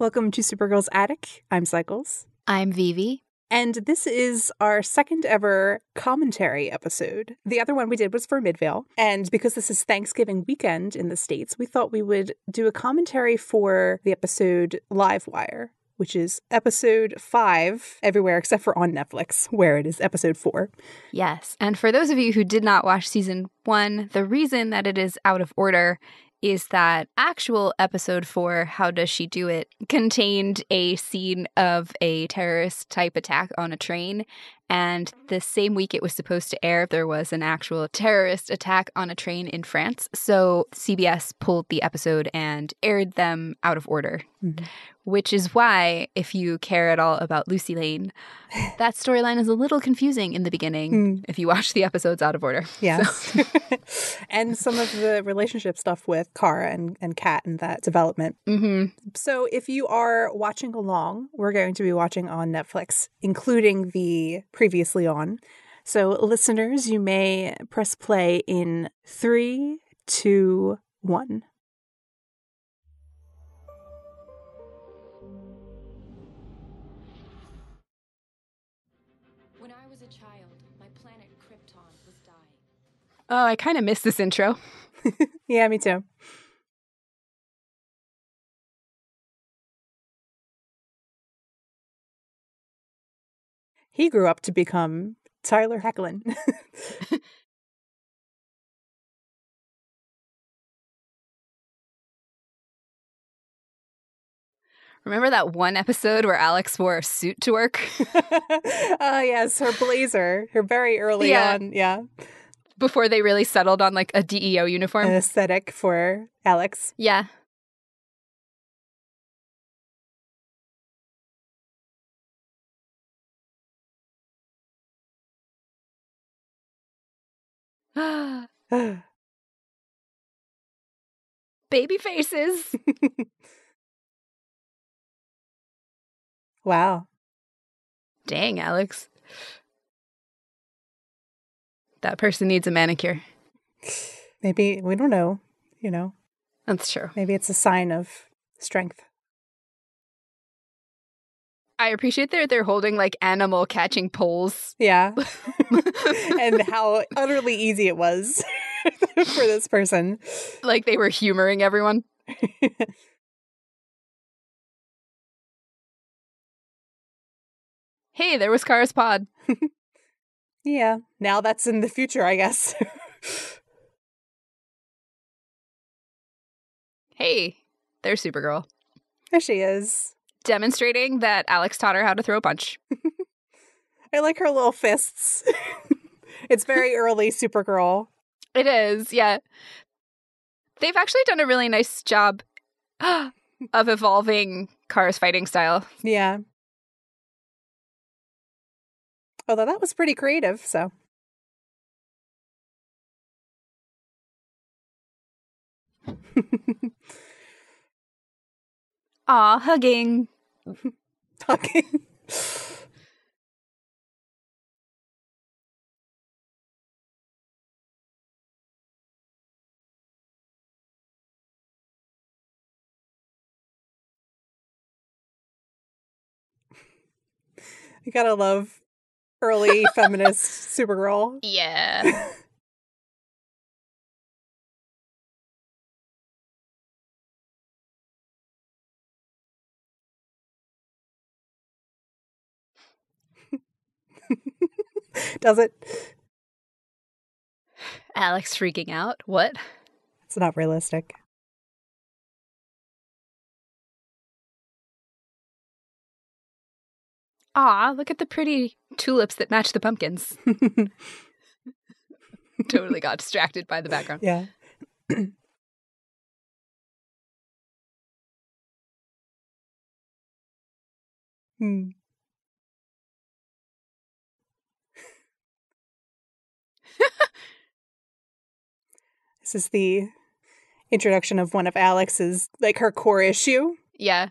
Welcome to Supergirl's Attic. I'm Cycles. I'm Vivi. And this is our second ever commentary episode. The other one we did was for Midvale. And because this is Thanksgiving weekend in the States, we thought we would do a commentary for the episode Livewire, which is episode five everywhere except for on Netflix, where it is episode four. Yes. And for those of you who did not watch season one, the reason that it is out of order is that actual episode four, How Does She Do It, contained a scene of a terrorist type attack on a train. And the same week it was supposed to air, there was an actual terrorist attack on a train in France. So CBS pulled the episode and aired them out of order, Mhm. which is why, if you care at all about Lucy Lane, that storyline is a little confusing in the beginning Mm. if you watch the episodes out of order. Yes. and some of the relationship stuff with Kara and, and Cat and that development. hmm So, if you are watching along, we're going to be watching on Netflix, including the previously on. So, listeners, you may press play in three, two, one. When I was a child, my planet Krypton was dying. Oh, I kind of missed this intro. Yeah, me too. He grew up to become Tyler Hoechlin. Remember that one episode where Alex wore a suit to work Ah, yes, her blazer, her very early Yeah. on, yeah, before they really settled on like a DEO uniform. an uniform? aesthetic for Alex. yeah. Baby faces. wow. Dang, Alex. That person needs a manicure. Maybe we don't know. You know, That's true. maybe it's a sign of strength. I appreciate that they're holding like animal catching poles. Yeah, and how utterly easy it was for this person. like they were humoring everyone. Hey, there was Kara's pod. Yeah, now that's in the future, I guess. Hey, there's Supergirl. there she is. Demonstrating that Alex taught her how to throw a punch. I like her little fists. it's very early Supergirl. It is, yeah. They've actually done a really nice job of evolving Kara's fighting style. Yeah. Although that was pretty creative, so. Aw, hugging. Talking. You gotta love early feminist Supergirl. Yeah. Does it? Alex freaking out. What? It's not realistic. Aw, look at the pretty tulips that match the pumpkins. totally got distracted by the background. yeah. Hmm. this is the introduction of one of Alex's, like her core issue. Yeah.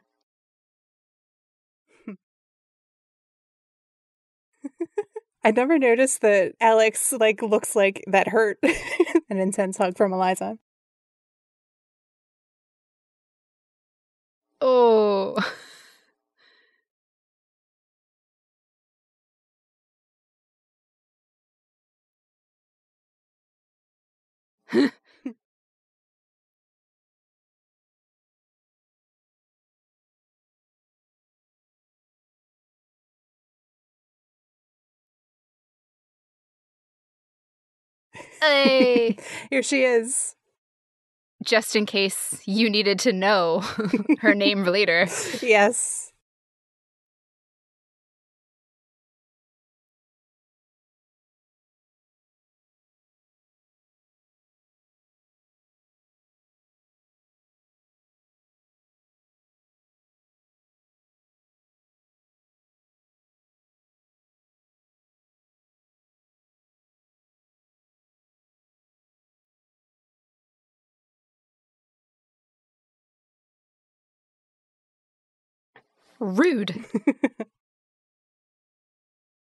I never noticed that Alex like looks like that hurt an intense hug from Eliza. Oh. Hey. Here she is. Just in case you needed to know her name later. Yes. Rude.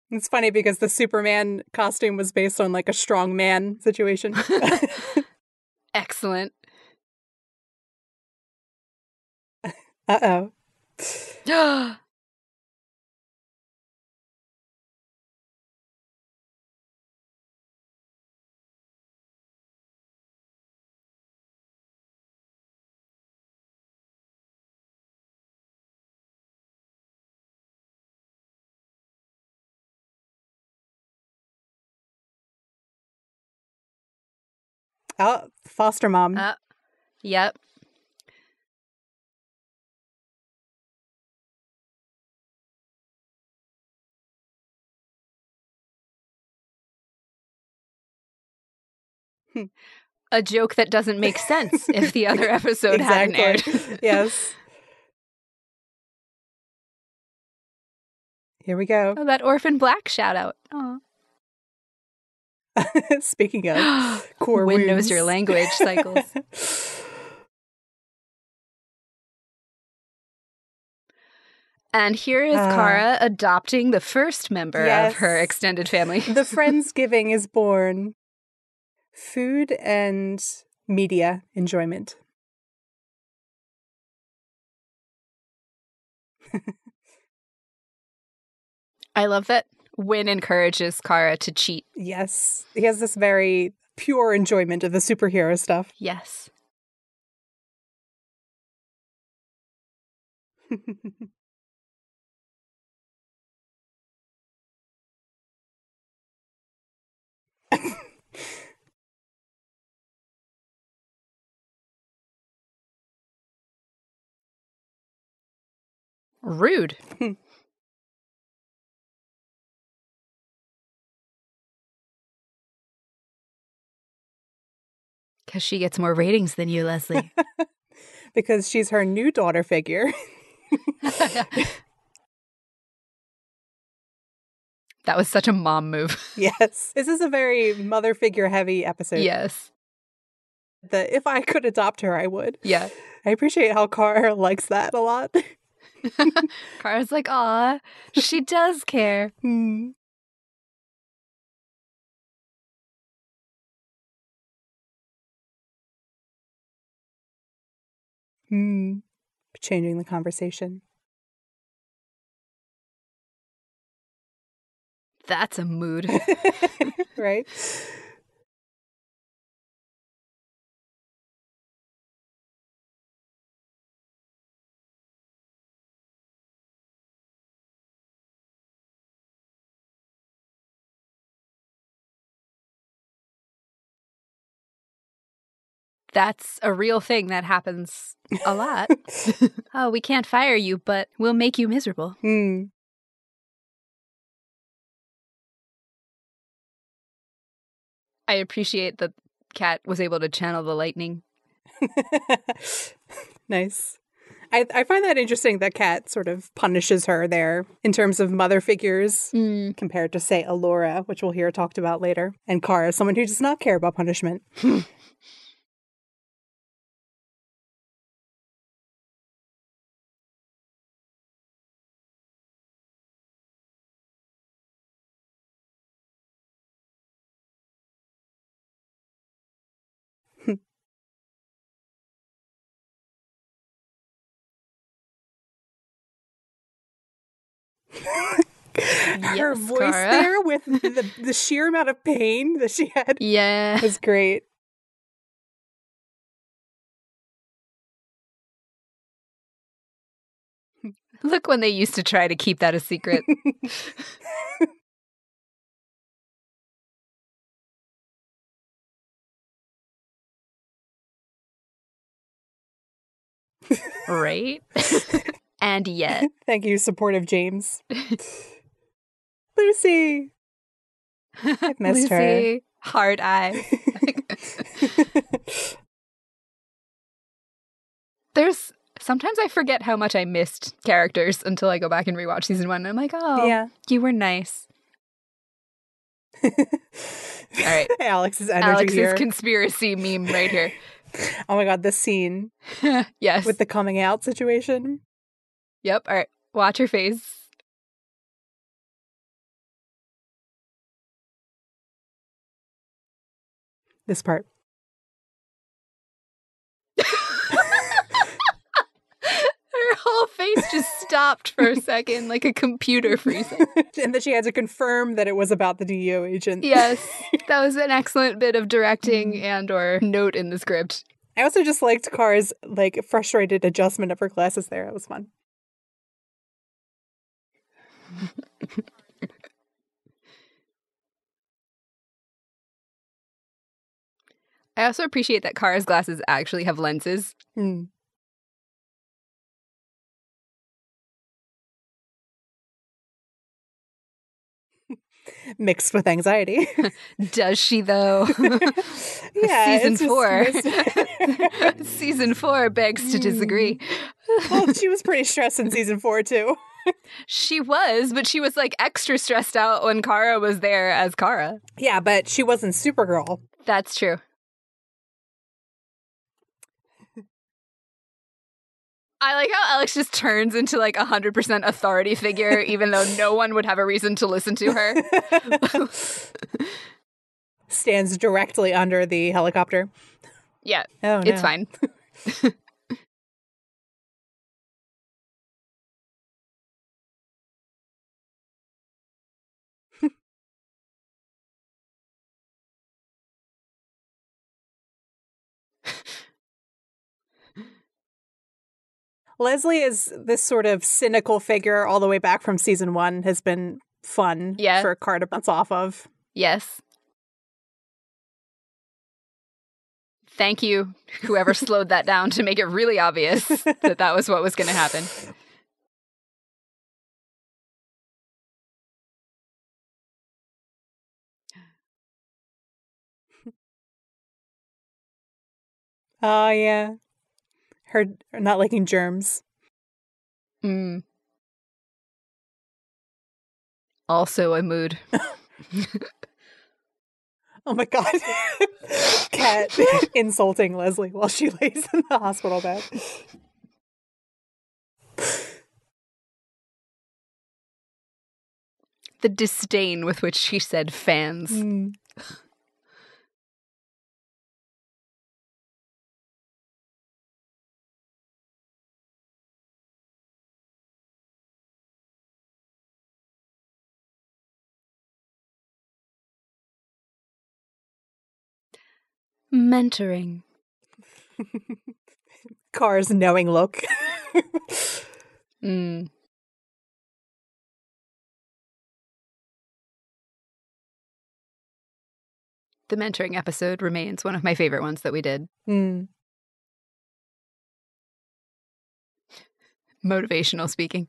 It's funny because the Superman costume was based on like a strong man situation. Excellent. uh oh. Oh, foster mom. Uh, yep. Hmm. A joke that doesn't make sense if the other episode hadn't aired. yes. Here we go. Oh, that Orphan Black shout out. Aw. Speaking of core Winn knows your language cycles. And here is Ah. Kara adopting the first member Yes. of her extended family. the Friendsgiving is born. Food and media enjoyment. I love that Winn encourages Kara to cheat. Yes. He has this very pure enjoyment of the superhero stuff. Yes. Rude. Because she gets more ratings than you, Leslie. because she's her new daughter figure. that was such a mom move. yes. This is a very mother figure heavy episode. yes. The if I could adopt her, I would. Yeah. I appreciate how Car likes that a lot. Kara's like, aw, she does care. Hmm. Hmm. Changing the conversation. That's a mood. right? That's a real thing that happens a lot. oh, we can't fire you, but we'll make you miserable. Hmm. I appreciate that Cat was able to channel the lightning. nice. I, I find that interesting that Cat sort of punishes her there in terms of mother figures compared to, say, Alura, which we'll hear talked about later, and Kara, someone who does not care about punishment. Yes, voice Kara. there with the, the sheer amount of pain that she had Yeah. was great. Look when they used to try to keep that a secret. right? and yet. Thank you, supportive James. Lucy. I've missed her. Lucy, hard eye. There's sometimes I forget how much I missed characters until I go back and rewatch season one. And I'm like, oh, Yeah. you were nice. All right. Alex's energy Alex's here. conspiracy meme right here. oh my god, this scene yes. with the coming out situation. yep. All right. Watch her face. This part. Her whole face just stopped for a second, like a computer freezing. and then she had to confirm that it was about the DEO agent. Yes, that was an excellent bit of directing mm. and or note in the script. I also just liked Car's like frustrated adjustment of her glasses there. It was fun. I also appreciate that Kara's glasses actually have lenses. Hmm. Mixed with anxiety. Does she though? yeah, Season four. season four begs to disagree. well, she was pretty stressed in season four too. She was, but she was like extra stressed out when Kara was there as Kara. Yeah, but she wasn't Supergirl. That's true. I like how Alex just turns into like a 100% authority figure, even though no one would have a reason to listen to her. Stands directly under the helicopter. yeah, Oh, it's fine. Leslie is this sort of cynical figure all the way back from season one. Has been fun Yeah. for Car to bounce off of. Yes. Thank you, whoever slowed that down to make it really obvious that that was what was going to happen. Oh yeah, her not liking germs. Mm. Also a mood. Oh my god, Cat insulting Leslie while she lays in the hospital bed. The disdain with which she said fans. Mm. Mentoring. Car's knowing look. Mm. The mentoring episode remains one of my favorite ones that we did. Mm. Motivational speaking.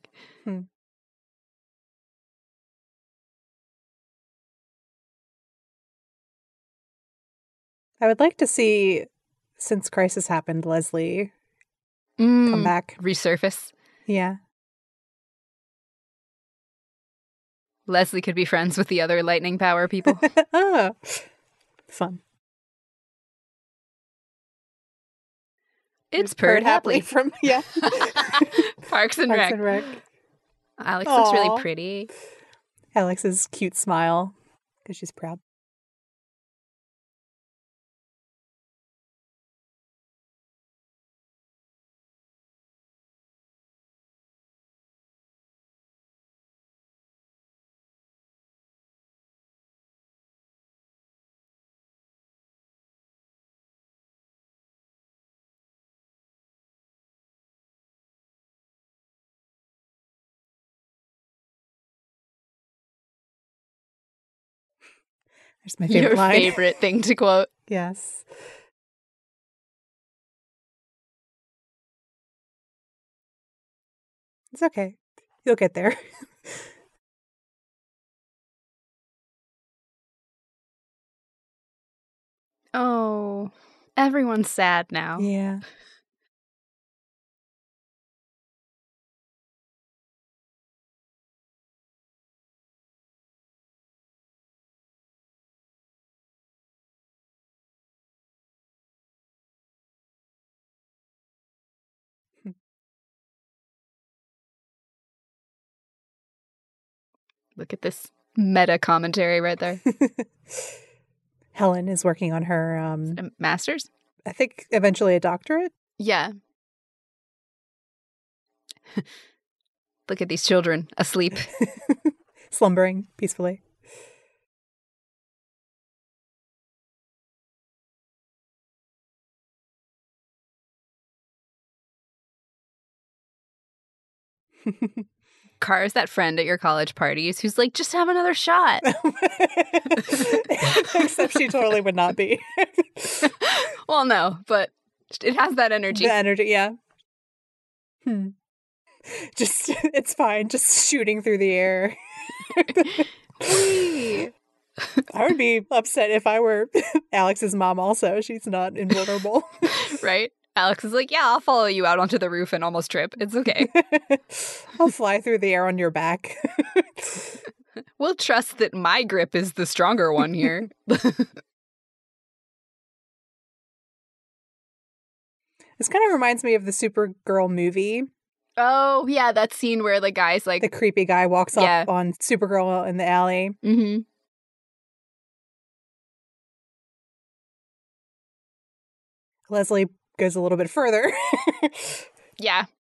I would like to see, since Crisis happened, Leslie Mm. come back. Resurface. Yeah. Leslie could be friends with the other lightning power people. oh, fun. it's Purred Happily. from yeah. Parks and Parks Rec. and Rec. Alex looks really pretty. Alex's cute smile because she's proud. There's my favorite Your line. favorite thing to quote. Yes. It's okay. You'll get there. Oh, everyone's sad now. yeah. Look at this meta commentary right there. Helen is working on her um Um, Masters? I think eventually a doctorate. Yeah. Look at these children asleep. Slumbering peacefully. Car is that friend at your college parties who's like, just have another shot. Except she totally would not be. well, no, but it has that energy. The energy, yeah. Hmm. Just it's fine, just shooting through the air. Whee! I would be upset if I were Alex's mom also. She's not invulnerable. right? Alex is like, yeah, I'll follow you out onto the roof and almost trip. It's okay. I'll fly through the air on your back. we'll trust that my grip is the stronger one here. this kind of reminds me of the Supergirl movie. oh, yeah, that scene where the guy's like, The creepy guy walks up on Supergirl in the alley. mm-hmm. Leslie goes a little bit further. yeah,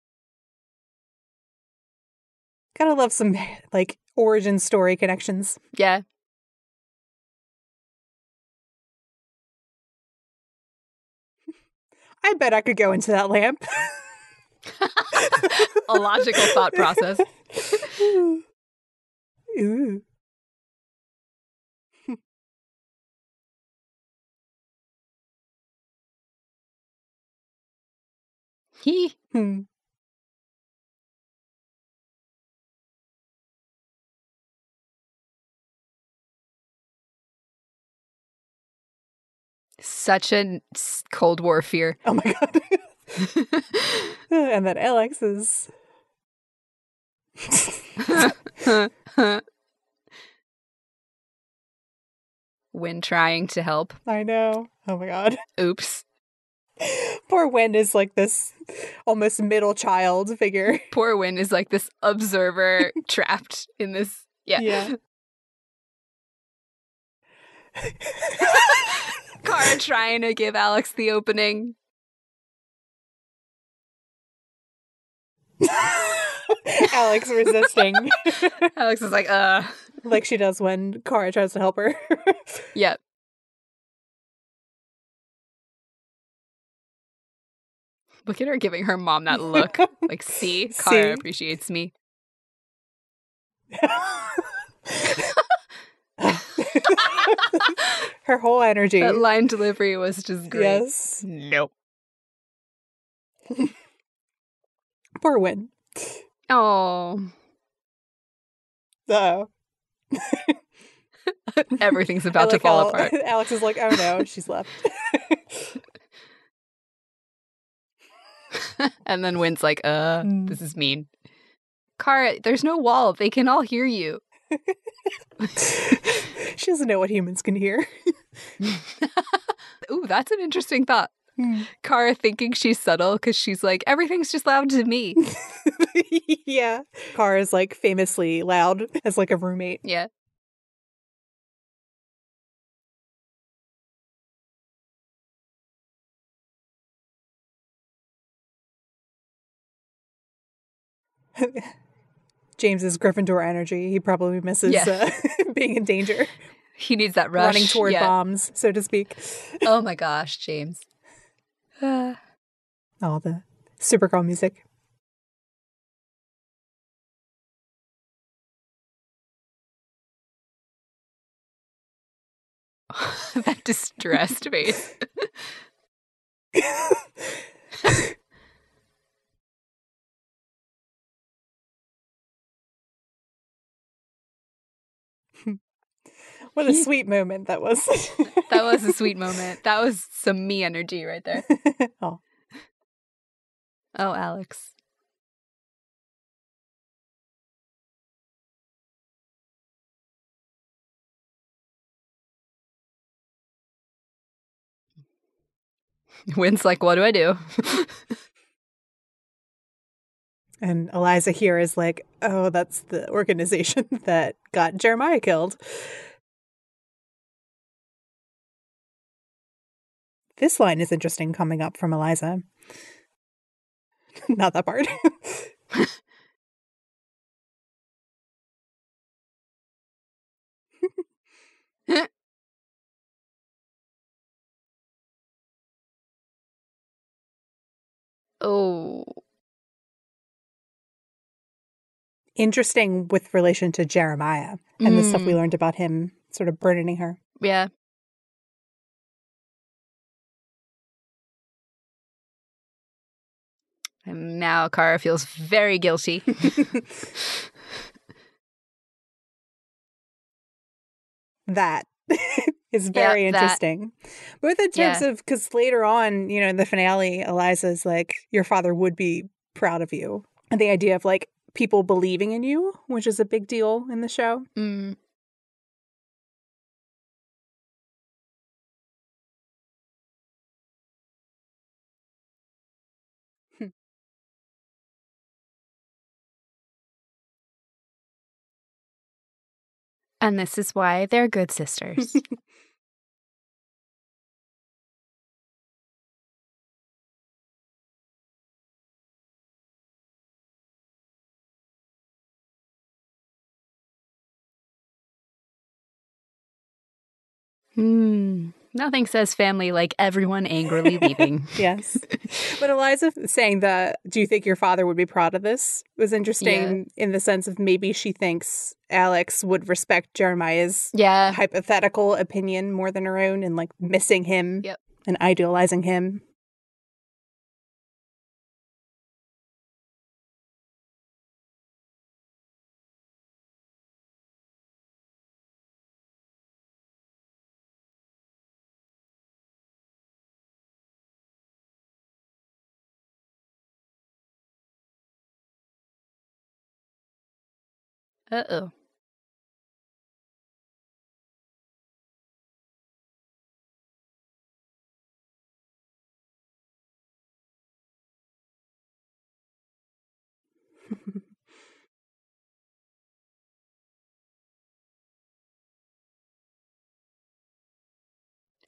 Gotta love some like origin story connections. yeah. I bet I could go into that lamp. A logical thought process. Ooh. He. Hmm. Such a Cold War fear. Oh my god. and then Alex is when trying to help. I know. Oh my god. Oops. Poor Winn is like this almost middle child figure. Poor Winn is like this observer trapped in this. Yeah. Yeah. Kara trying to give Alex the opening. Alex resisting Alex is like, uh. like she does when Kara tries to help her. Yep. Look at her giving her mom that look. Like, see, Kara appreciates me. her whole energy. That line delivery was just great. Yes. Nope. Poor Winn. Oh, Oh. everything's I about to fall how apart. Alex is like, oh no, she's left. and then Winn's like, uh, Mm. this is mean. Kara, there's no wall. They can all hear you. she doesn't know what humans can hear. Ooh, that's an interesting thought. Kara thinking she's subtle because she's like, everything's just loud to me. yeah. Kara is like famously loud as like a roommate. yeah. James's Gryffindor energy. He probably misses Yeah. uh, being in danger, He needs that rush. running toward Yeah. bombs, so to speak. Oh my gosh, James. Uh, All the Supergirl music. that distressed face. What a sweet moment that was. that was a sweet moment. That was some me energy right there. oh. Oh, Alex. Winn's like, what do I do? And Eliza here is like, oh, that's the organization that got Jeremiah killed. This line is interesting coming up from Eliza. Not that part. oh. Interesting with relation to Jeremiah and the stuff we Mm. learned about him sort of burdening her. Yeah. And now Kara feels very guilty. that is very Yeah, that- interesting. Both in terms Yeah. of because later on, you know, in the finale, Eliza's like, your father would be proud of you. And the idea of like people believing in you, which is a big deal in the show. Mm. And this is why they're good sisters. Hmm. Nothing says family like everyone angrily leaving. Yes. but Eliza saying that, do you think your father would be proud of this? was interesting in the sense of maybe she thinks Alex would respect Jeremiah's yeah. hypothetical opinion more than her own and like missing him Yep. and idealizing him. Uh oh.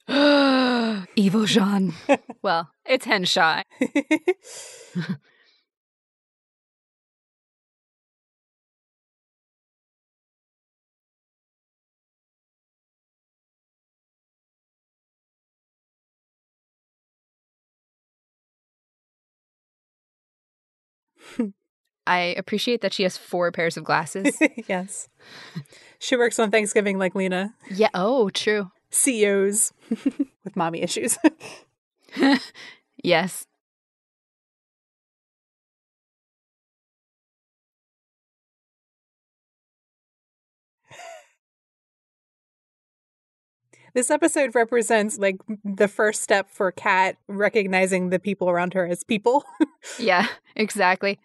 Evil J'onn. well, it's Henshaw. I appreciate that she has four pairs of glasses. yes. She works on Thanksgiving like Lena. yeah. Oh, true. CEOs with mommy issues. Yes. This episode represents like the first step for Cat recognizing the people around her as people. Yeah, exactly.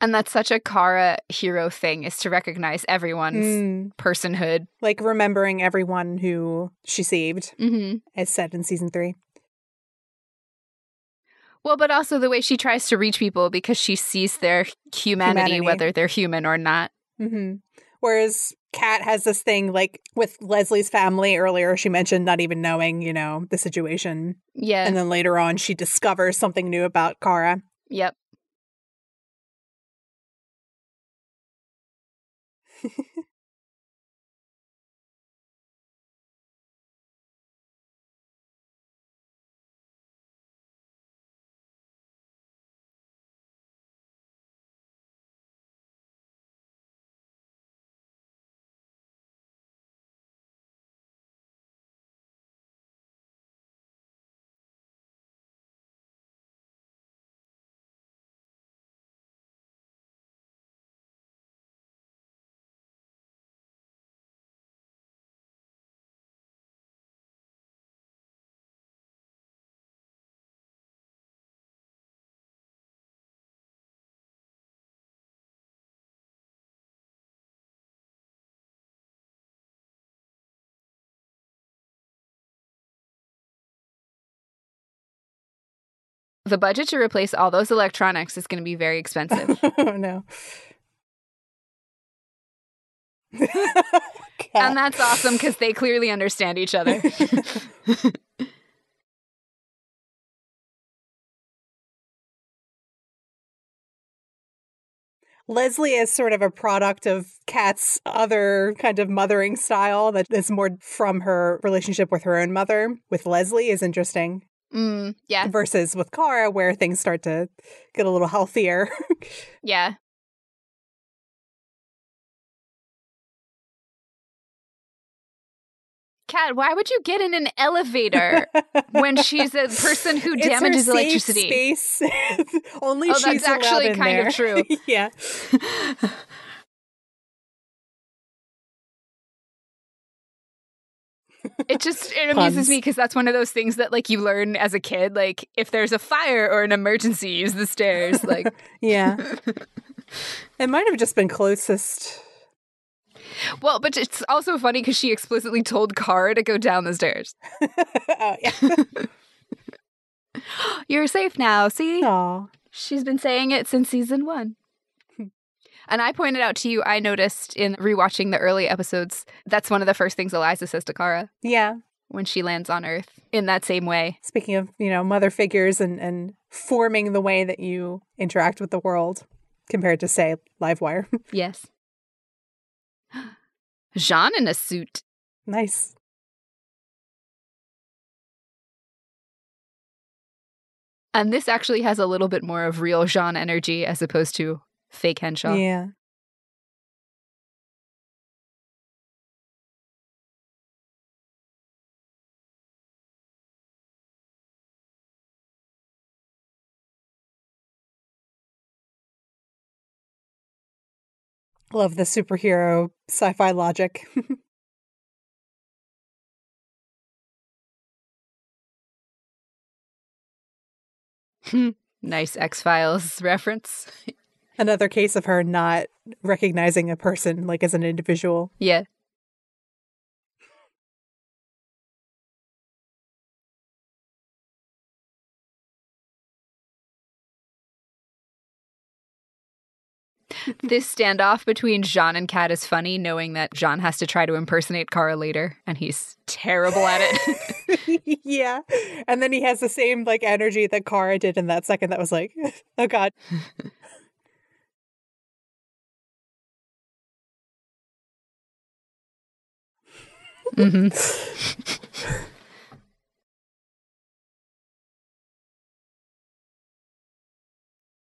And that's such a Kara hero thing is to recognize everyone's Mm, personhood. like remembering everyone who she saved, Mm-hmm. as said in season three. Well, but also the way she tries to reach people because she sees their humanity, Humanity. whether they're human or not. hmm Whereas Cat has this thing like with Leslie's family earlier. She mentioned not even knowing, you know, the situation. Yeah. And then later on, she discovers something new about Kara. Yep. The budget to replace all those electronics is going to be very expensive. oh no. and that's awesome because they clearly understand each other. Leslie is sort of a product of Cat's other kind of mothering style that is more from her relationship with her own mother. With Leslie is interesting mm, yeah. versus with Kara, where things start to get a little healthier. Yeah. Cat, why would you get in an elevator when she's a person who damages electricity? Space. Only Oh, she's that's actually kind of true. yeah. It just it amuses me because that's one of those things that like you learn as a kid. Like if there's a fire or an emergency, use the stairs. Like Yeah. it might have just been closest. well, but it's also funny because she explicitly told Kara to go down the stairs. oh, yeah. You're safe now. See, Aw. she's been saying it since season one. And I pointed out to you, I noticed in rewatching the early episodes, that's one of the first things Eliza says to Kara Yeah. when she lands on Earth in that same way. Speaking of, you know, mother figures and, and forming the way that you interact with the world compared to, say, Livewire. Yes. J'onn in a suit. nice. And this actually has a little bit more of real J'onn energy as opposed to fake Henshaw. Yeah. Love the superhero sci fi logic. nice X Files reference. Another case of her not recognizing a person like as an individual. Yeah. this standoff between J'onn and Cat is funny, knowing that J'onn has to try to impersonate Kara later, and he's terrible at it. yeah. And then he has the same like energy that Kara did in that second that was like, oh god. Hmm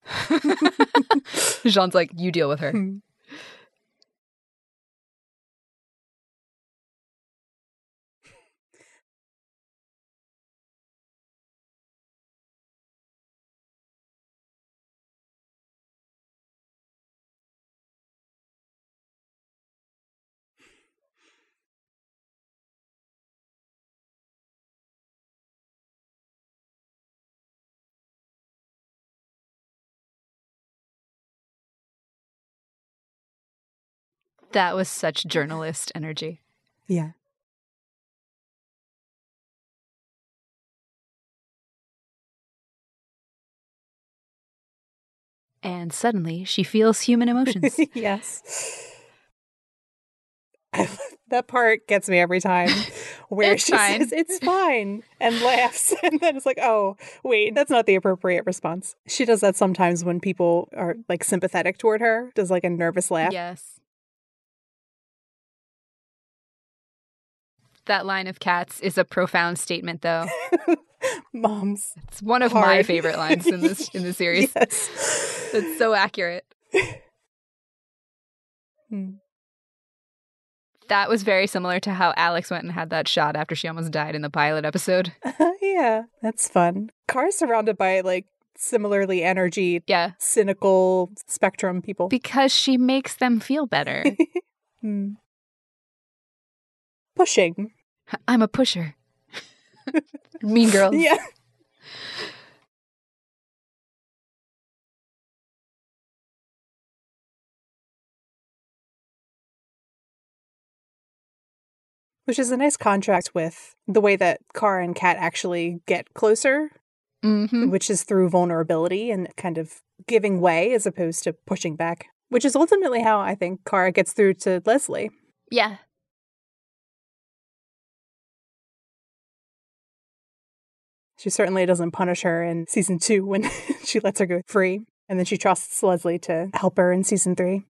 J'onn's like, you deal with her. That was such journalist energy. Yeah. And suddenly she feels human emotions. yes. that part gets me every time where she fine. says it's fine and laughs and then it's like oh wait that's not the appropriate response she does that sometimes when people are like sympathetic toward her does like a nervous laugh yes. That line of cats is a profound statement though. moms It's one of my favorite lines in this in the series. yes It's so accurate. Hmm. That was very similar to how Alex went and had that shot after she almost died in the pilot episode. yeah that's fun Car's surrounded by like similarly energy Yeah. cynical spectrum people Because she makes them feel better. Hmm. pushing I'm a pusher. mean girls. yeah which is a nice contrast with the way that Car and Cat actually get closer. Mm-hmm. which is through vulnerability and kind of giving way as opposed to pushing back, which is ultimately how I think Kara gets through to Leslie. Yeah. She certainly doesn't punish her in season two when she lets her go free. And then she trusts Leslie to help her in season three.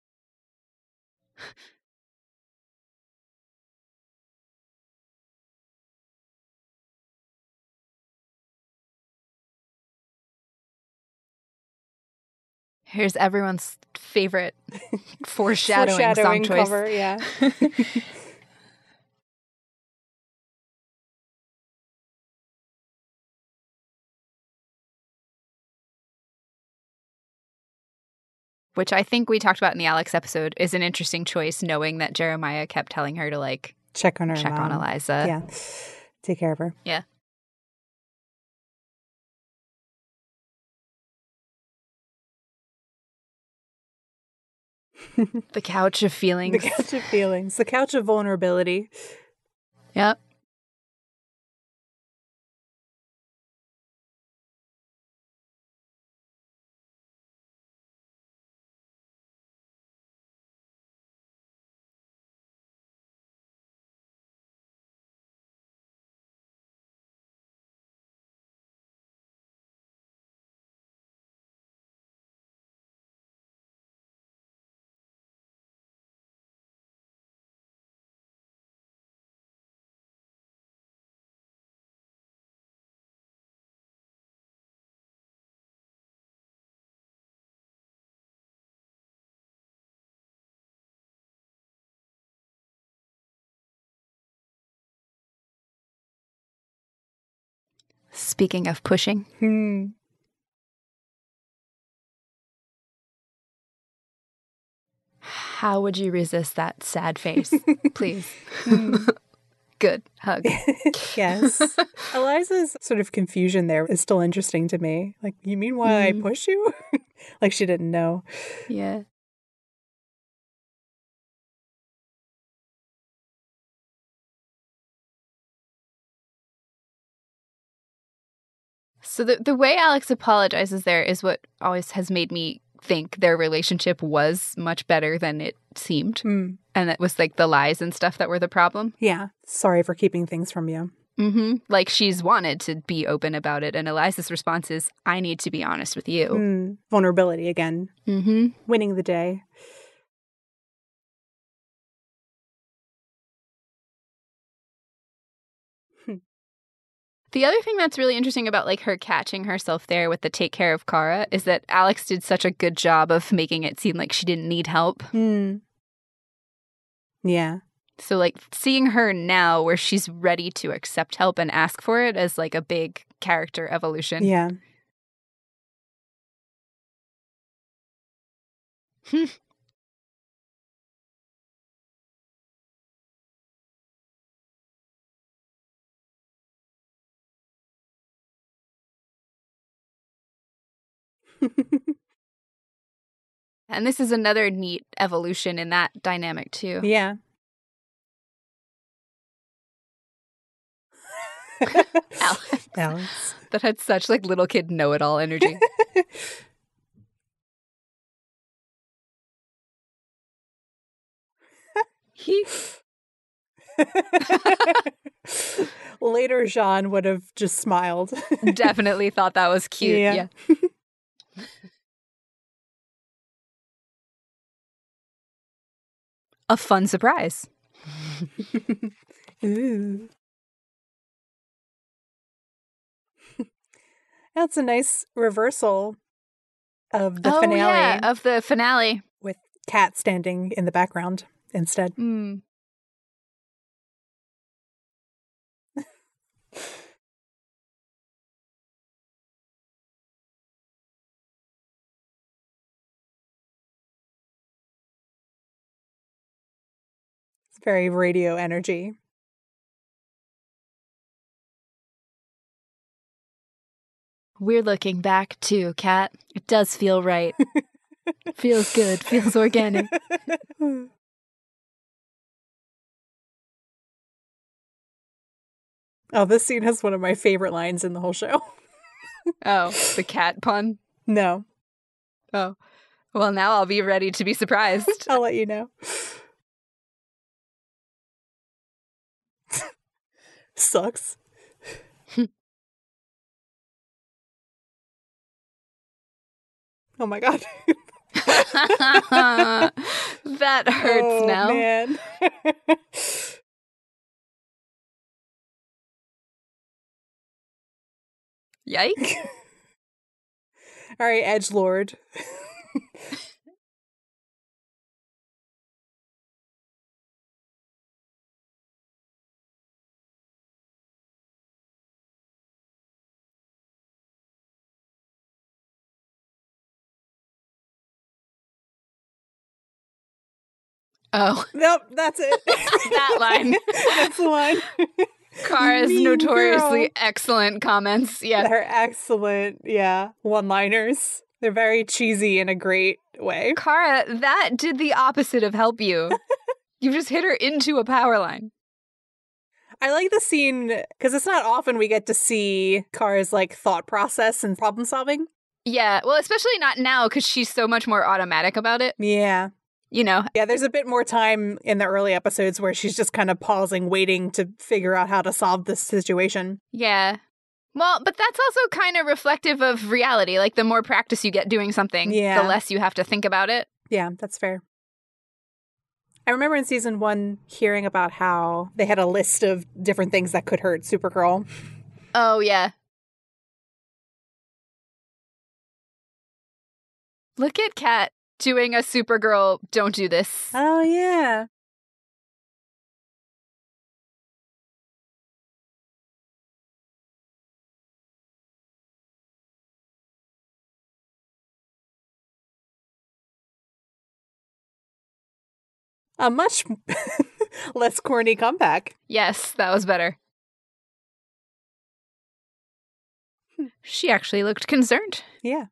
Here's everyone's favorite foreshadowing, Foreshadowing song choice. cover, yeah. Which I think we talked about in the Alex episode is an interesting choice, knowing that Jeremiah kept telling her to like Check on her. check on. Eliza. Yeah. Take care of her. Yeah. The couch of feelings. The couch of feelings, the couch of vulnerability. Yep. Speaking of pushing, Hmm. how would you resist that sad face? Please. Good hug. yes. Eliza's sort of confusion there is still interesting to me. Like, you mean why I Mhm. push you? like she didn't know. Yeah. So the the way Alex apologizes there is what always has made me think their relationship was much better than it seemed. Hmm. And it was like the lies and stuff that were the problem. Yeah. Sorry for keeping things from you. Mm-hmm. Like she's wanted to be open about it. And Eliza's response is, I need to be honest with you. Hmm. Vulnerability again. Mm-hmm. Winning the day. The other thing that's really interesting about like her catching herself there with the take care of Kara is that Alex did such a good job of making it seem like she didn't need help. Hmm. Yeah. So like seeing her now where she's ready to accept help and ask for it as like a big character evolution. Yeah. And this is another neat evolution in that dynamic too. yeah. Alex. Alex. That had such like little kid know it all energy. he Later, J'onn would have just smiled. definitely thought that was cute. Yeah. yeah. A fun surprise. That's a nice reversal of the oh, finale yeah, of the finale. with Cat standing in the background instead. Mm. Very radio energy. We're looking back too, Cat. It does feel right. feels good. Feels organic. oh, this scene has one of my favorite lines in the whole show. Oh, the cat pun. no, Oh. Well, now I'll be ready to be surprised. I'll let you know. Sucks. oh my god. that hurts oh, now. Man. Yike. All right, Edge Lord. Oh, Nope, that's it. That line. that's the line. Kara's Mean notoriously girl. excellent comments. Yeah. They're excellent. Yeah. One liners. They're very cheesy in a great way. Kara, that did the opposite of help you. You've just hit her into a power line. I like the scene because it's not often we get to see Kara's like thought process and problem solving. Yeah, well, especially not now because she's so much more automatic about it. Yeah. You know, Yeah, there's a bit more time in the early episodes where she's just kind of pausing, waiting to figure out how to solve this situation. yeah. Well, but that's also kind of reflective of reality. Like, the more practice you get doing something, Yeah. the less you have to think about it. Yeah, that's fair. I remember in season one hearing about how they had a list of different things that could hurt Supergirl. Oh, yeah. Look at Cat doing a Supergirl, don't do this. Oh, yeah. A much less corny comeback. Yes, that was better. Hmm. She actually looked concerned. Yeah.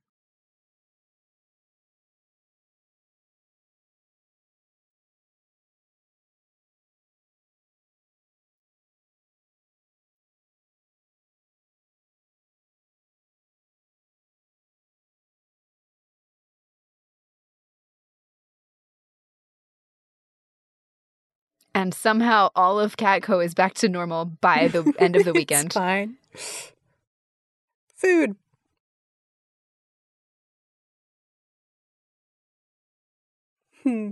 And somehow all of Catco is back to normal by the end of the weekend. fine. Food. Hmm.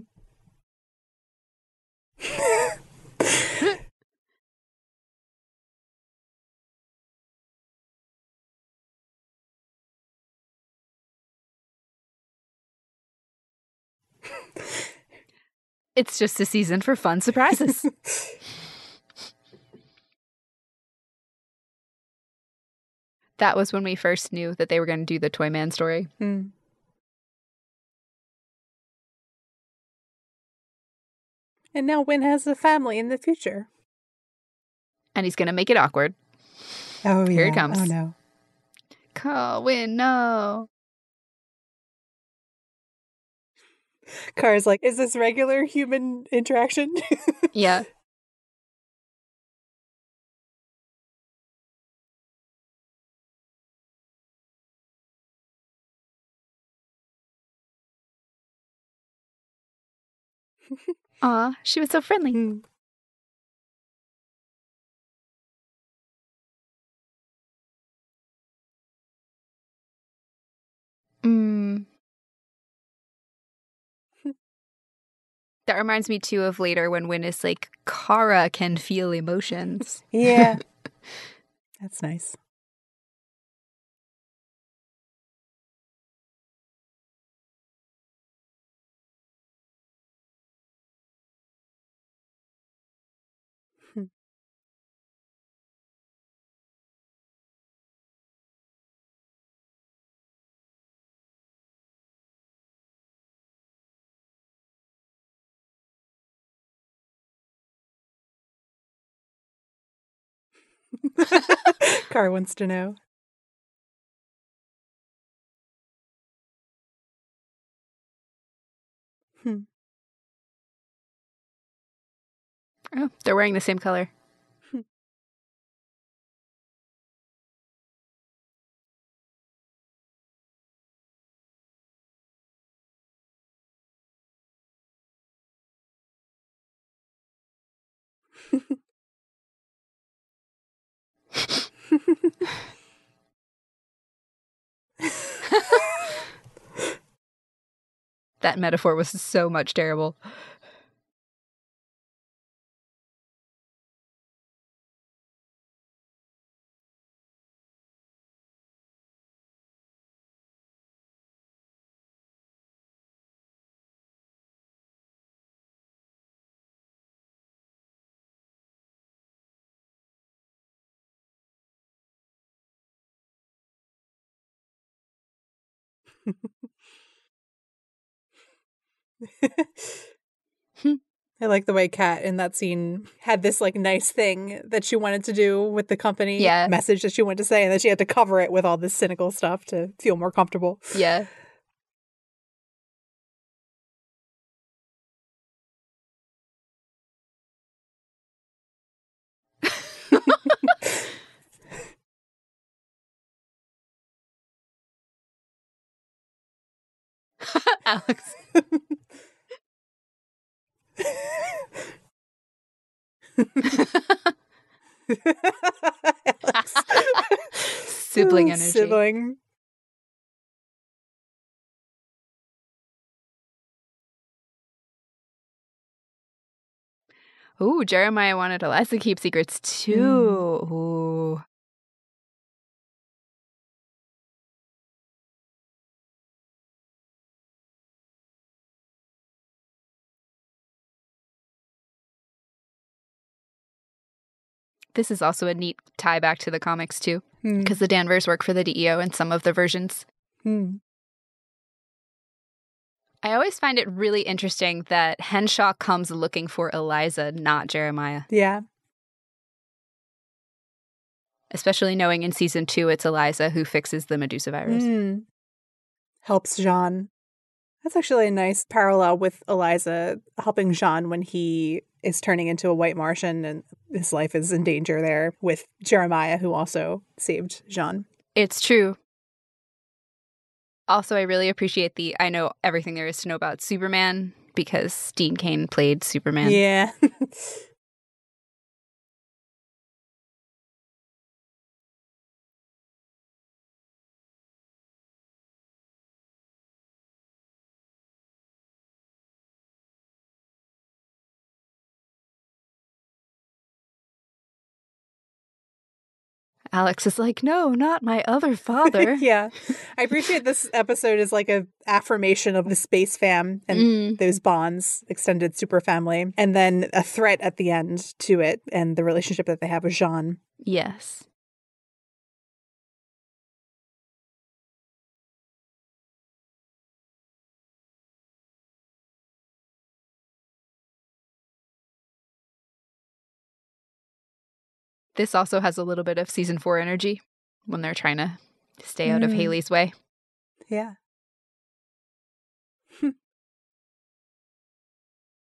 It's just a season for fun surprises. that was when we first knew that they were going to do the Toy Man story. Hmm. And now Winn has a family in the future. And he's going to make it awkward. Oh, Here yeah. it comes. Oh, no. Colin, no. Kara's like, is this regular human interaction? Yeah. Aw, she was so friendly. Hmm. Mm. That reminds me too of later when Winn is like, Kara can feel emotions. yeah. That's nice. Car wants to know. Hmm. Oh, they're wearing the same color. Hmm. that metaphor was so much terrible. I like the way Cat in that scene had this like nice thing that she wanted to do with the company Yeah. message that she wanted to say, and then she had to cover it with all this cynical stuff to feel more comfortable. Yeah. Alex. Alex. Sibling energy. Sibling. Ooh, Jeremiah wanted Eliza to keep secrets too. Mm. Ooh. This is also a neat tie back to the comics too, Hmm. because the Danvers work for the DEO in some of the versions. Hmm. I always find it really interesting that Henshaw comes looking for Eliza, not Jeremiah. Yeah. Especially knowing in season two it's Eliza who fixes the Medusa virus. Mm. Helps J'onn. That's actually a nice parallel with Eliza helping J'onn when he is turning into a white Martian and his life is in danger there with Jeremiah, who also saved J'onn. It's true. Also, I really appreciate the I know everything there is to know about Superman because Dean Cain played Superman. Yeah. Alex is like, no, not my other father. yeah. I appreciate this episode is like a affirmation of the space fam and Mm, those bonds, extended super family, and then a threat at the end to it and the relationship that they have with J'onn. yes. This also has a little bit of season four energy when they're trying to stay out of Mm. Haley's way. Yeah.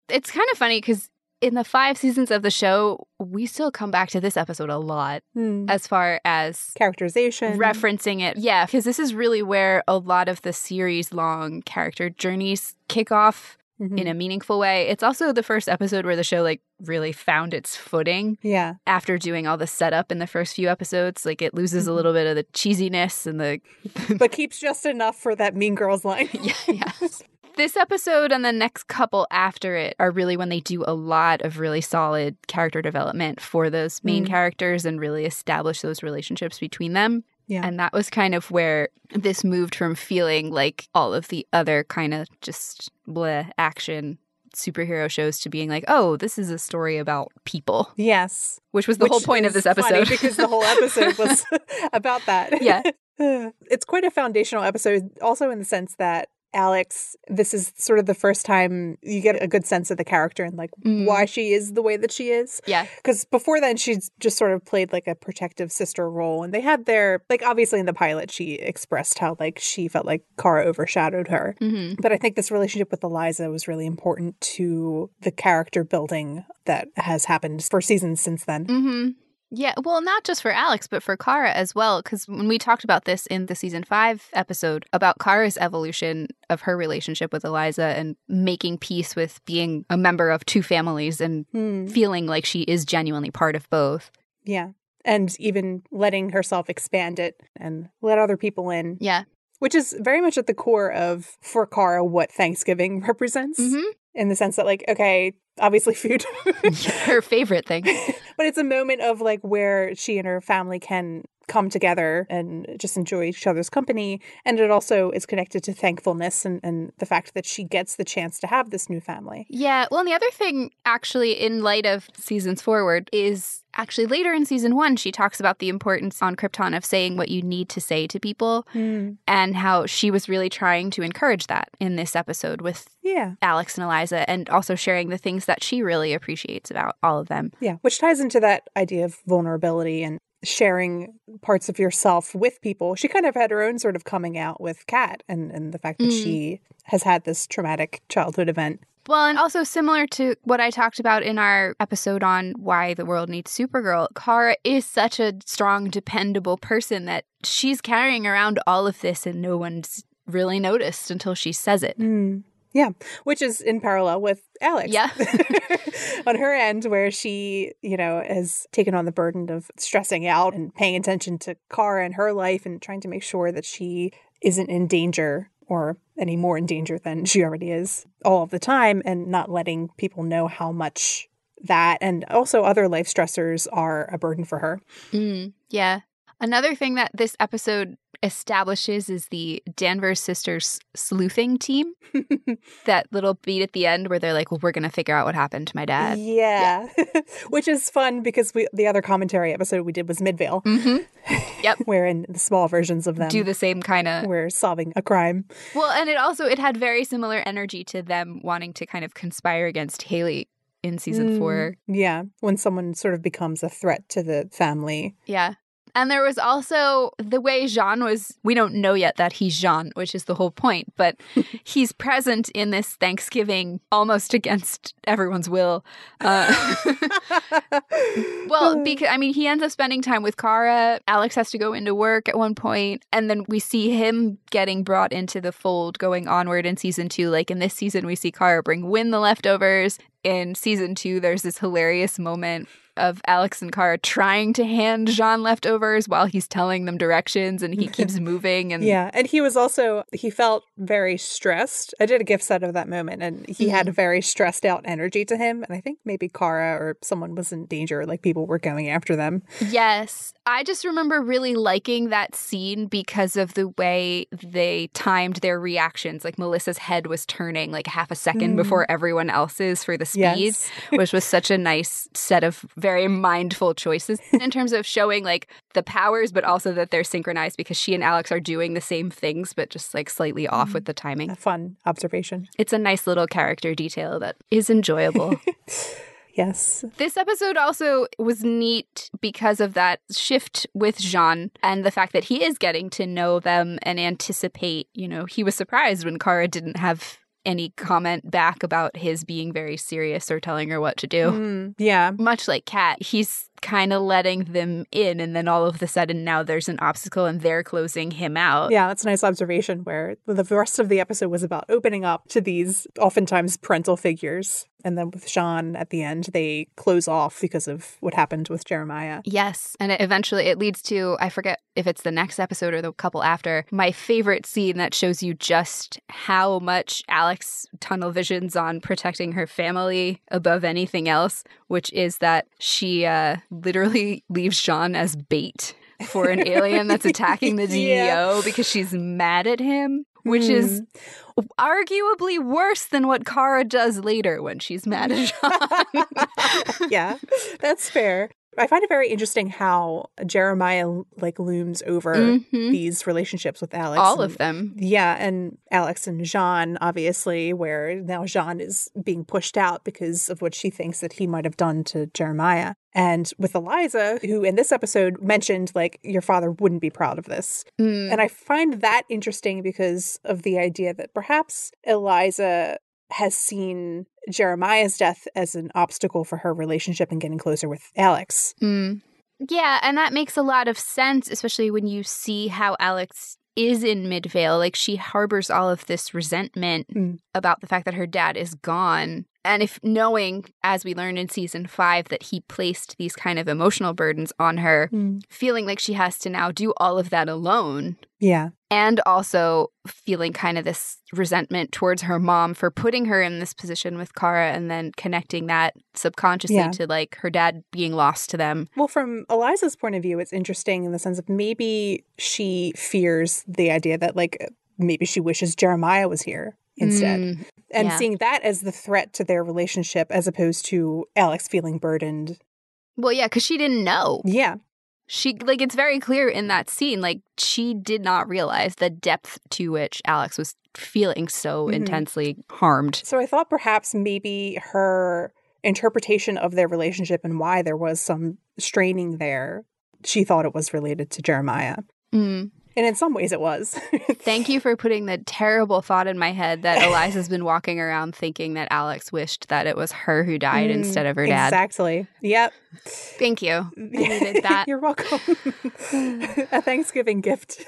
It's kind of funny because in the five seasons of the show, we still come back to this episode a lot Hmm. as far as Characterization. referencing it. Yeah, because this is really where a lot of the series long character journeys kick off Mhm. in a meaningful way. It's also the first episode where the show like really found its footing yeah. after doing all the setup in the first few episodes. Like it loses a Mhm. little bit of the cheesiness and the But keeps just enough for that Mean Girls line. yeah, yes. This episode and the next couple after it are really when they do a lot of really solid character development for those main Mm. characters and really establish those relationships between them. Yeah. And that was kind of where this moved from feeling like all of the other kind of just bleh action superhero shows to being like, oh, this is a story about people, Yes. which was the whole point of is this episode. because the whole episode was about that. Yeah. it's quite a foundational episode, also in the sense that Alex, this is sort of the first time you get a good sense of the character and like Mm. why she is the way that she is. yeah. Because before then, she's just sort of played like a protective sister role. And they had their, like, obviously in the pilot, she expressed how like she felt like Kara overshadowed her. hmm But I think this relationship with Eliza was really important to the character building that has happened for seasons since then. hmm Yeah, well, not just for Alex, but for Kara as well. Because when we talked about this in the season five episode about Kara's evolution of her relationship with Eliza and making peace with being a member of two families and Hmm. feeling like she is genuinely part of both. Yeah. And even letting herself expand it and let other people in, Yeah. which is very much at the core of, for Kara, what Thanksgiving represents hmm in the sense that, like, okay, obviously food. her favorite thing. but it's a moment of like where she and her family can come together and just enjoy each other's company. And it also is connected to thankfulness and, and the fact that she gets the chance to have this new family. Yeah. Well, and the other thing, actually, in light of seasons forward, is actually later in season one, she talks about the importance on Krypton of saying what you need to say to people hmm. and how she was really trying to encourage that in this episode with Yeah. Alex and Eliza and also sharing the things that she really appreciates about all of them. Yeah. Which ties into that idea of vulnerability and sharing parts of yourself with people. She kind of had her own sort of coming out with Cat and, and the fact that Mm. she has had this traumatic childhood event. Well, and also similar to what I talked about in our episode on why the world needs Supergirl, Kara is such a strong, dependable person that she's carrying around all of this and no one's really noticed until she says it. Mm. Yeah, which is in parallel with Alex. Yeah. on her end, where she, you know, has taken on the burden of stressing out and paying attention to Kara and her life and trying to make sure that she isn't in danger or any more in danger than she already is all of the time and not letting people know how much that and also other life stressors are a burden for her. Mm, yeah. Another thing that this episode establishes is the Danvers sisters sleuthing team. that little beat at the end where they're like, well, we're going to figure out what happened to my dad. yeah. Which is fun because we the other commentary episode we did was Midvale, Mm-hmm. where in the small versions of them Do the same kind of. we're solving a crime. Well, and it also it had very similar energy to them wanting to kind of conspire against Haley in season Mm, four. Yeah, when someone sort of becomes a threat to the family. Yeah. And there was also the way J'onn was, we don't know yet that he's J'onn, which is the whole point, but he's present in this Thanksgiving almost against everyone's will. Uh, well, uh. because, I mean, he ends up spending time with Kara. Alex has to go into work at one point, And then we see him getting brought into the fold going onward in season two. Like in this season, we see Kara bring Winn the leftovers. In season two, there's this hilarious moment of Alex and Kara trying to hand J'onn leftovers while he's telling them directions and he keeps moving and Yeah, and he was also he felt very stressed. I did a gift set of that moment, and he had mm. a very stressed out energy to him. And I think maybe Kara or someone was in danger, like people were going after them. Yes. I just remember really liking that scene because of the way they timed their reactions. Like Melissa's head was turning like half a second Mm. before everyone else's for the speed, Yes. which was such a nice set of very mindful choices in terms of showing like the powers, but also that they're synchronized because she and Alex are doing the same things, but just like slightly off with the timing. A fun observation. It's a nice little character detail that is enjoyable. Yes. This episode also was neat because of that shift with J'onn and the fact that he is getting to know them and anticipate. You know, he was surprised when Kara didn't have any comment back about his being very serious or telling her what to do. Mm, yeah. Much like Cat, he's kind of letting them in, and then all of a sudden now there's an obstacle and they're closing him out. Yeah, that's a nice observation where the rest of the episode was about opening up to these oftentimes parental figures. And then with J'onn at the end, they close off because of what happened with Jeremiah. Yes, and it eventually it leads to I forget if it's the next episode or the couple after. My favorite scene that shows you just how much Alex tunnel visions on protecting her family above anything else, which is that she uh literally leaves J'onn as bait for an alien that's attacking the DEO Yeah. because she's mad at him, which is arguably worse than what Kara does later when she's mad at J'onn. yeah, that's fair. I find it very interesting how Jeremiah like looms over Mhm. these relationships with Alex. All and- of them. Yeah, and Alex and J'onn, obviously, where now J'onn is being pushed out because of what she thinks that he might have done to Jeremiah. And with Eliza, who in this episode mentioned, like, your father wouldn't be proud of this. Mm. And I find that interesting because of the idea that perhaps Eliza has seen Jeremiah's death as an obstacle for her relationship and getting closer with Alex. Mm. Yeah, and that makes a lot of sense, especially when you see how Alex is in Midvale. Like she harbors all of this resentment Mm. about the fact that her dad is gone. And if knowing, as we learned in season five, that he placed these kind of emotional burdens on her, mm. feeling like she has to now do all of that alone. Yeah. And also feeling kind of this resentment towards her mom for putting her in this position with Kara and then connecting that subconsciously Yeah. to like her dad being lost to them. Well, from Eliza's point of view, it's interesting in the sense of maybe she fears the idea that, like, maybe she wishes Jeremiah was here instead. Mm, and yeah. seeing that as the threat to their relationship as opposed to Alex feeling burdened. Well, yeah, because she didn't know. Yeah. She, like, it's very clear in that scene, like, she did not realize the depth to which Alex was feeling so Mhm. intensely harmed. So I thought perhaps maybe her interpretation of their relationship and why there was some straining there, she thought it was related to Jeremiah. Mm. And in some ways it was. Thank you for putting the terrible thought in my head that Eliza's been walking around thinking that Alex wished that it was her who died Mm, instead of her dad. Exactly. Yep. Thank you. I needed that. You're welcome. a Thanksgiving gift.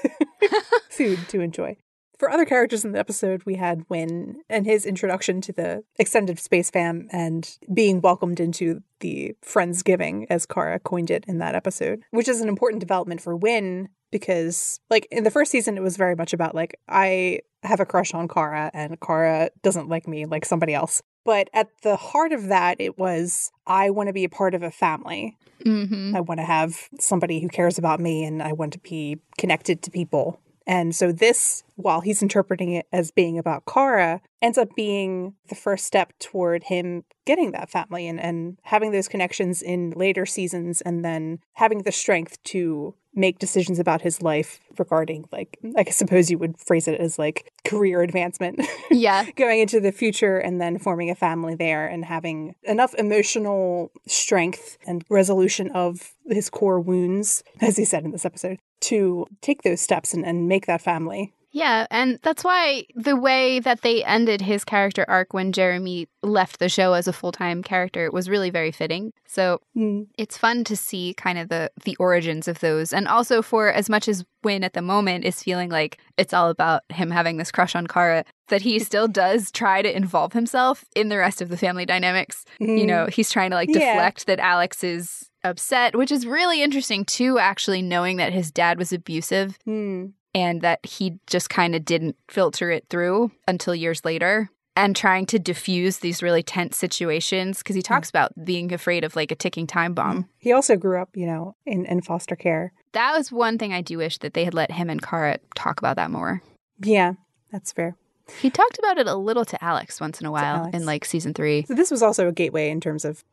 Food to enjoy. For other characters in the episode, we had Winn and his introduction to the extended space fam and being welcomed into the Friendsgiving, as Kara coined it in that episode, which is an important development for Winn because, like, in the first season, it was very much about, like, I have a crush on Kara and Kara doesn't like me like somebody else. But at the heart of that, it was, I want to be a part of a family. hmm I want to have somebody who cares about me and I want to be connected to people. And so this, while he's interpreting it as being about Kara, ends up being the first step toward him getting that family and, and having those connections in later seasons and then having the strength to make decisions about his life regarding like I suppose you would phrase it as like career advancement. Yeah. going into the future and then forming a family there and having enough emotional strength and resolution of his core wounds, as he said in this episode, to take those steps and, and make that family. Yeah, and that's why the way that they ended his character arc when Jeremy left the show as a full-time character was really very fitting. So Mm. it's fun to see kind of the the origins of those and also for as much as Winn at the moment is feeling like it's all about him having this crush on Kara that he still does try to involve himself in the rest of the family dynamics. You know, he's trying to like Yeah. deflect that Alex is upset, which is really interesting too actually knowing that his dad was abusive Mm. and that he just kind of didn't filter it through until years later and trying to diffuse these really tense situations because he talks about being afraid of like a ticking time bomb. He also grew up, you know, in, in foster care. That was one thing I do wish that they had let him and Kara talk about that more. Yeah, that's fair. He talked about it a little to Alex once in a while in like season three. So this was also a gateway in terms of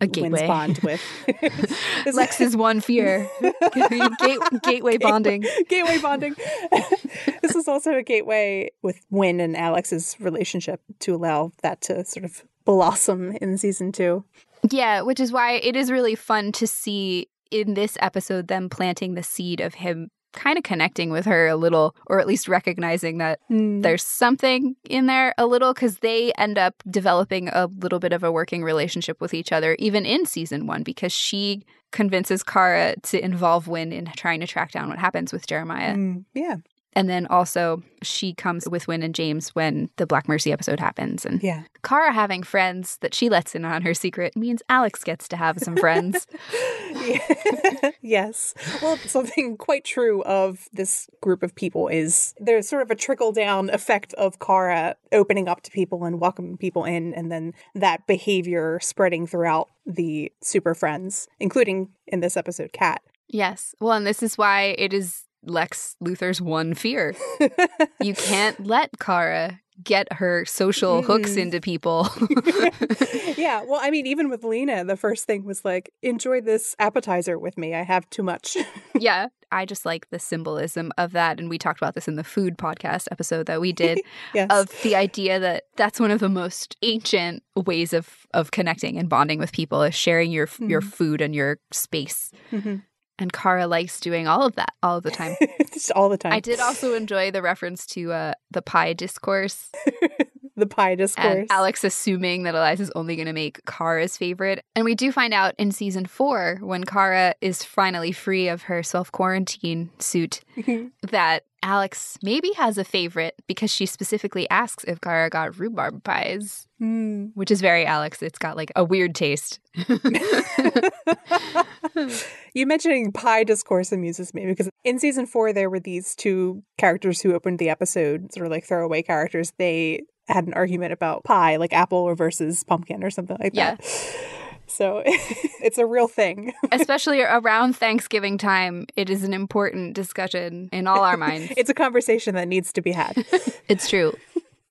A gateway. bond with Lex's one fear. Gate- gateway bonding. gateway bonding. this is also a gateway with Winn and Alex's relationship to allow that to sort of blossom in season two. Yeah, which is why it is really fun to see in this episode them planting the seed of him kind of connecting with her a little, or at least recognizing that there's something in there a little, because they end up developing a little bit of a working relationship with each other, even in season one, because she convinces Kara to involve Winn in trying to track down what happens with Jeremiah. Mm, yeah, And then also she comes with Winn and James when the Black Mercy episode happens. And yeah. Kara having friends that she lets in on her secret means Alex gets to have some friends. yes. Well, something quite true of this group of people is there's sort of a trickle down effect of Kara opening up to people and welcoming people in, and then that behavior spreading throughout the super friends, including in this episode, Cat. yes. Well, and this is why it is Lex Luthor's one fear. you can't let Kara get her social hooks Mm. into people. yeah. Well, I mean, even with Lena, the first thing was like, enjoy this appetizer with me. I have too much. yeah. I just like the symbolism of that. And we talked about this in the food podcast episode that we did yes. of the idea that that's one of the most ancient ways of of connecting and bonding with people is sharing your your Mhm. food and your space. Mhm. And Kara likes doing all of that all the time. Just all the time. I did also enjoy the reference to uh, the pie discourse the pie discourse. and Alex assuming that Eliza's only going to make Kara's favorite. And we do find out in season four, when Kara is finally free of her self quarantine suit, that Alex maybe has a favorite because she specifically asks if Kara got rhubarb pies, Hmm. which is very Alex. It's got like a weird taste. you mentioning pie discourse amuses me because in season four there were these two characters who opened the episode, sort of like throwaway characters. They had an argument about pie, like apple versus pumpkin or something like Yeah. that. So it's a real thing. Especially around Thanksgiving time, it is an important discussion in all our minds. It's a conversation that needs to be had. It's true.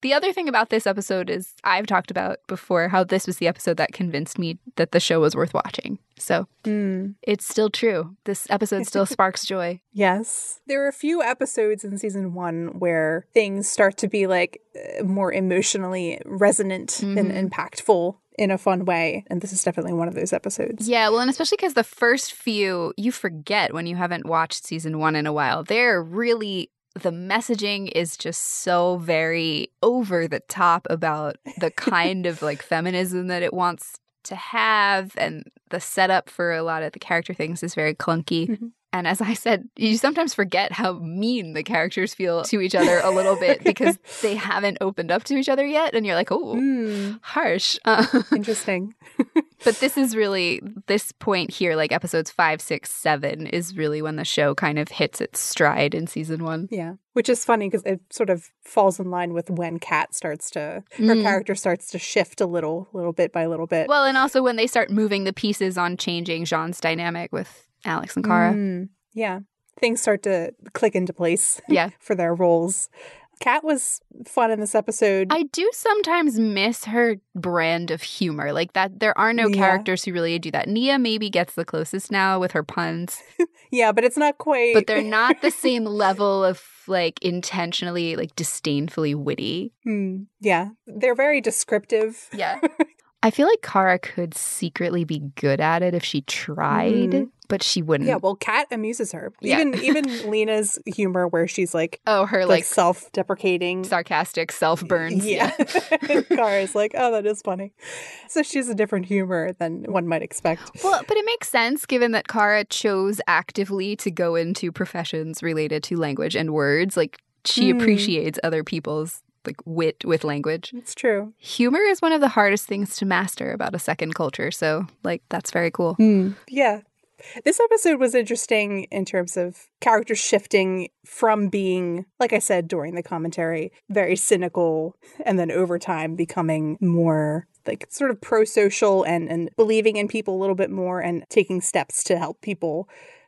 The other thing about this episode is I've talked about before how this was the episode that convinced me that the show was worth watching. So Hmm. it's still true. This episode still sparks joy. Yes. There are a few episodes in season one where things start to be like uh, more emotionally resonant and Mhm. impactful in a fun way. And this is definitely one of those episodes. Yeah, well, and especially because the first few you forget when you haven't watched season one in a while. They're really. The messaging is just so very over the top about the kind of like feminism that it wants to have, and the setup for a lot of the character things is very clunky. Mhm. And as I said, you sometimes forget how mean the characters feel to each other a little bit because they haven't opened up to each other yet. And you're like, oh, Mm, harsh. Uh, interesting. but this is really, this point here, like episodes five, six, seven, is really when the show kind of hits its stride in season one. Yeah. Which is funny because it sort of falls in line with when Cat starts to, her Mm. character starts to shift a little, little bit by little bit. Well, and also when they start moving the pieces on changing J'onn's dynamic with Alex and Kara. Mm, yeah. Things start to click into place Yeah. for their roles. Cat was fun in this episode. I do sometimes miss her brand of humor. Like that, there are no Yeah. characters who really do that. Nia maybe gets the closest now with her puns, yeah, but it's not quite. but they're not the same level of like intentionally, like disdainfully witty. Hmm, yeah, they're very descriptive. Yeah. I feel like Kara could secretly be good at it if she tried, Mhm. but she wouldn't. Yeah, well, Cat amuses her. Yeah. Even even Lena's humor, where she's like oh, her like, like, self-deprecating. sarcastic self burns. Yeah, Kara's like, oh, that is funny. So she's a different humor than one might expect. Well, but it makes sense given that Kara chose actively to go into professions related to language and words. Like she Hmm. appreciates other people's like wit with language. It's true. Humor is one of the hardest things to master about a second culture. So, like, that's very cool. Hmm. Yeah. This episode was interesting in terms of characters shifting from being, like I said during the commentary, very cynical, and then over time becoming more like sort of pro social and, and believing in people a little bit more and taking steps to help people.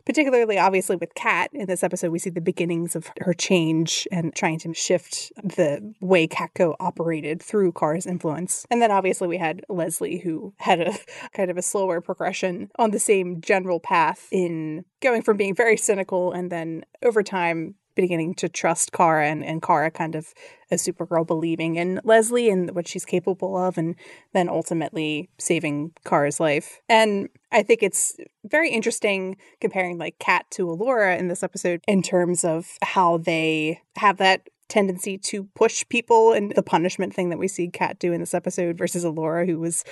Particularly, obviously, with Cat in this episode, we see the beginnings of her change and trying to shift the way Catco operated through Kara's influence. And then, obviously, we had Leslie, who had a kind of a slower progression on the same general path in going from being very cynical and then over time beginning to trust Kara and, and Kara kind of a Supergirl believing in Leslie and what she's capable of and then ultimately saving Kara's life. And I think it's very interesting comparing like Cat to Alura in this episode in terms of how they have that tendency to push people and the punishment thing that we see Cat do in this episode versus Alura who was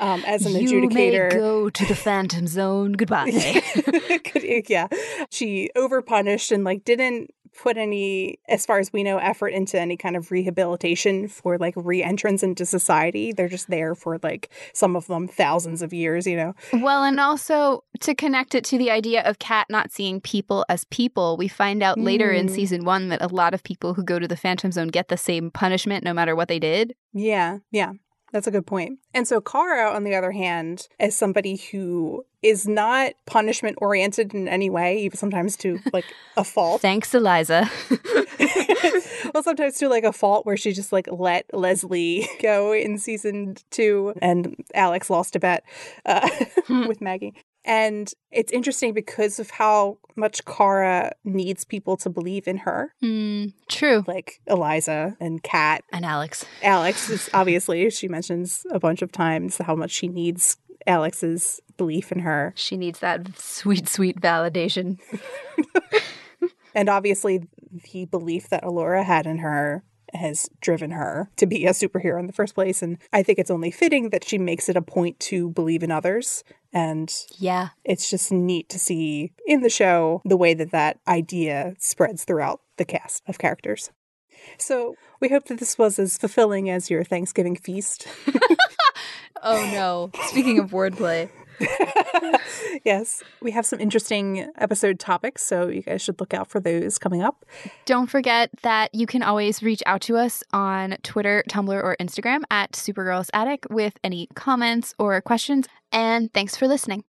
um, as an you adjudicator. may go to the Phantom Zone. Goodbye. Yeah. She overpunished and like didn't put any, as far as we know, effort into any kind of rehabilitation for like re-entrance into society. They're just there for like some of them thousands of years, you know. Well, and also to connect it to the idea of Cat not seeing people as people, we find out later in Mm. season one that a lot of people who go to the Phantom Zone get the same punishment no matter what they did. Yeah, yeah. That's a good point. And so Kara, on the other hand, is somebody who is not punishment oriented in any way, even sometimes to like a fault. Thanks, Eliza. well, sometimes to like a fault where she just like let Leslie go in season two, and Alex lost a bet uh, with Maggie. And it's interesting because of how much Kara needs people to believe in her, Mm, true. like Eliza and Cat. And Alex. Alex is obviously, she mentions a bunch of times how much she needs Alex's belief in her. She needs that sweet, sweet validation. And obviously, the belief that Alura had in her has driven her to be a superhero in the first place. And I think it's only fitting that she makes it a point to believe in others. And Yeah. it's just neat to see in the show the way that that idea spreads throughout the cast of characters. So we hope that this was as fulfilling as your Thanksgiving feast. Oh no. Speaking of wordplay. yes, we have some interesting episode topics, so you guys should look out for those coming up. Don't forget that you can always reach out to us on Twitter, Tumblr, or Instagram at Supergirls Attic with any comments or questions. And thanks for listening.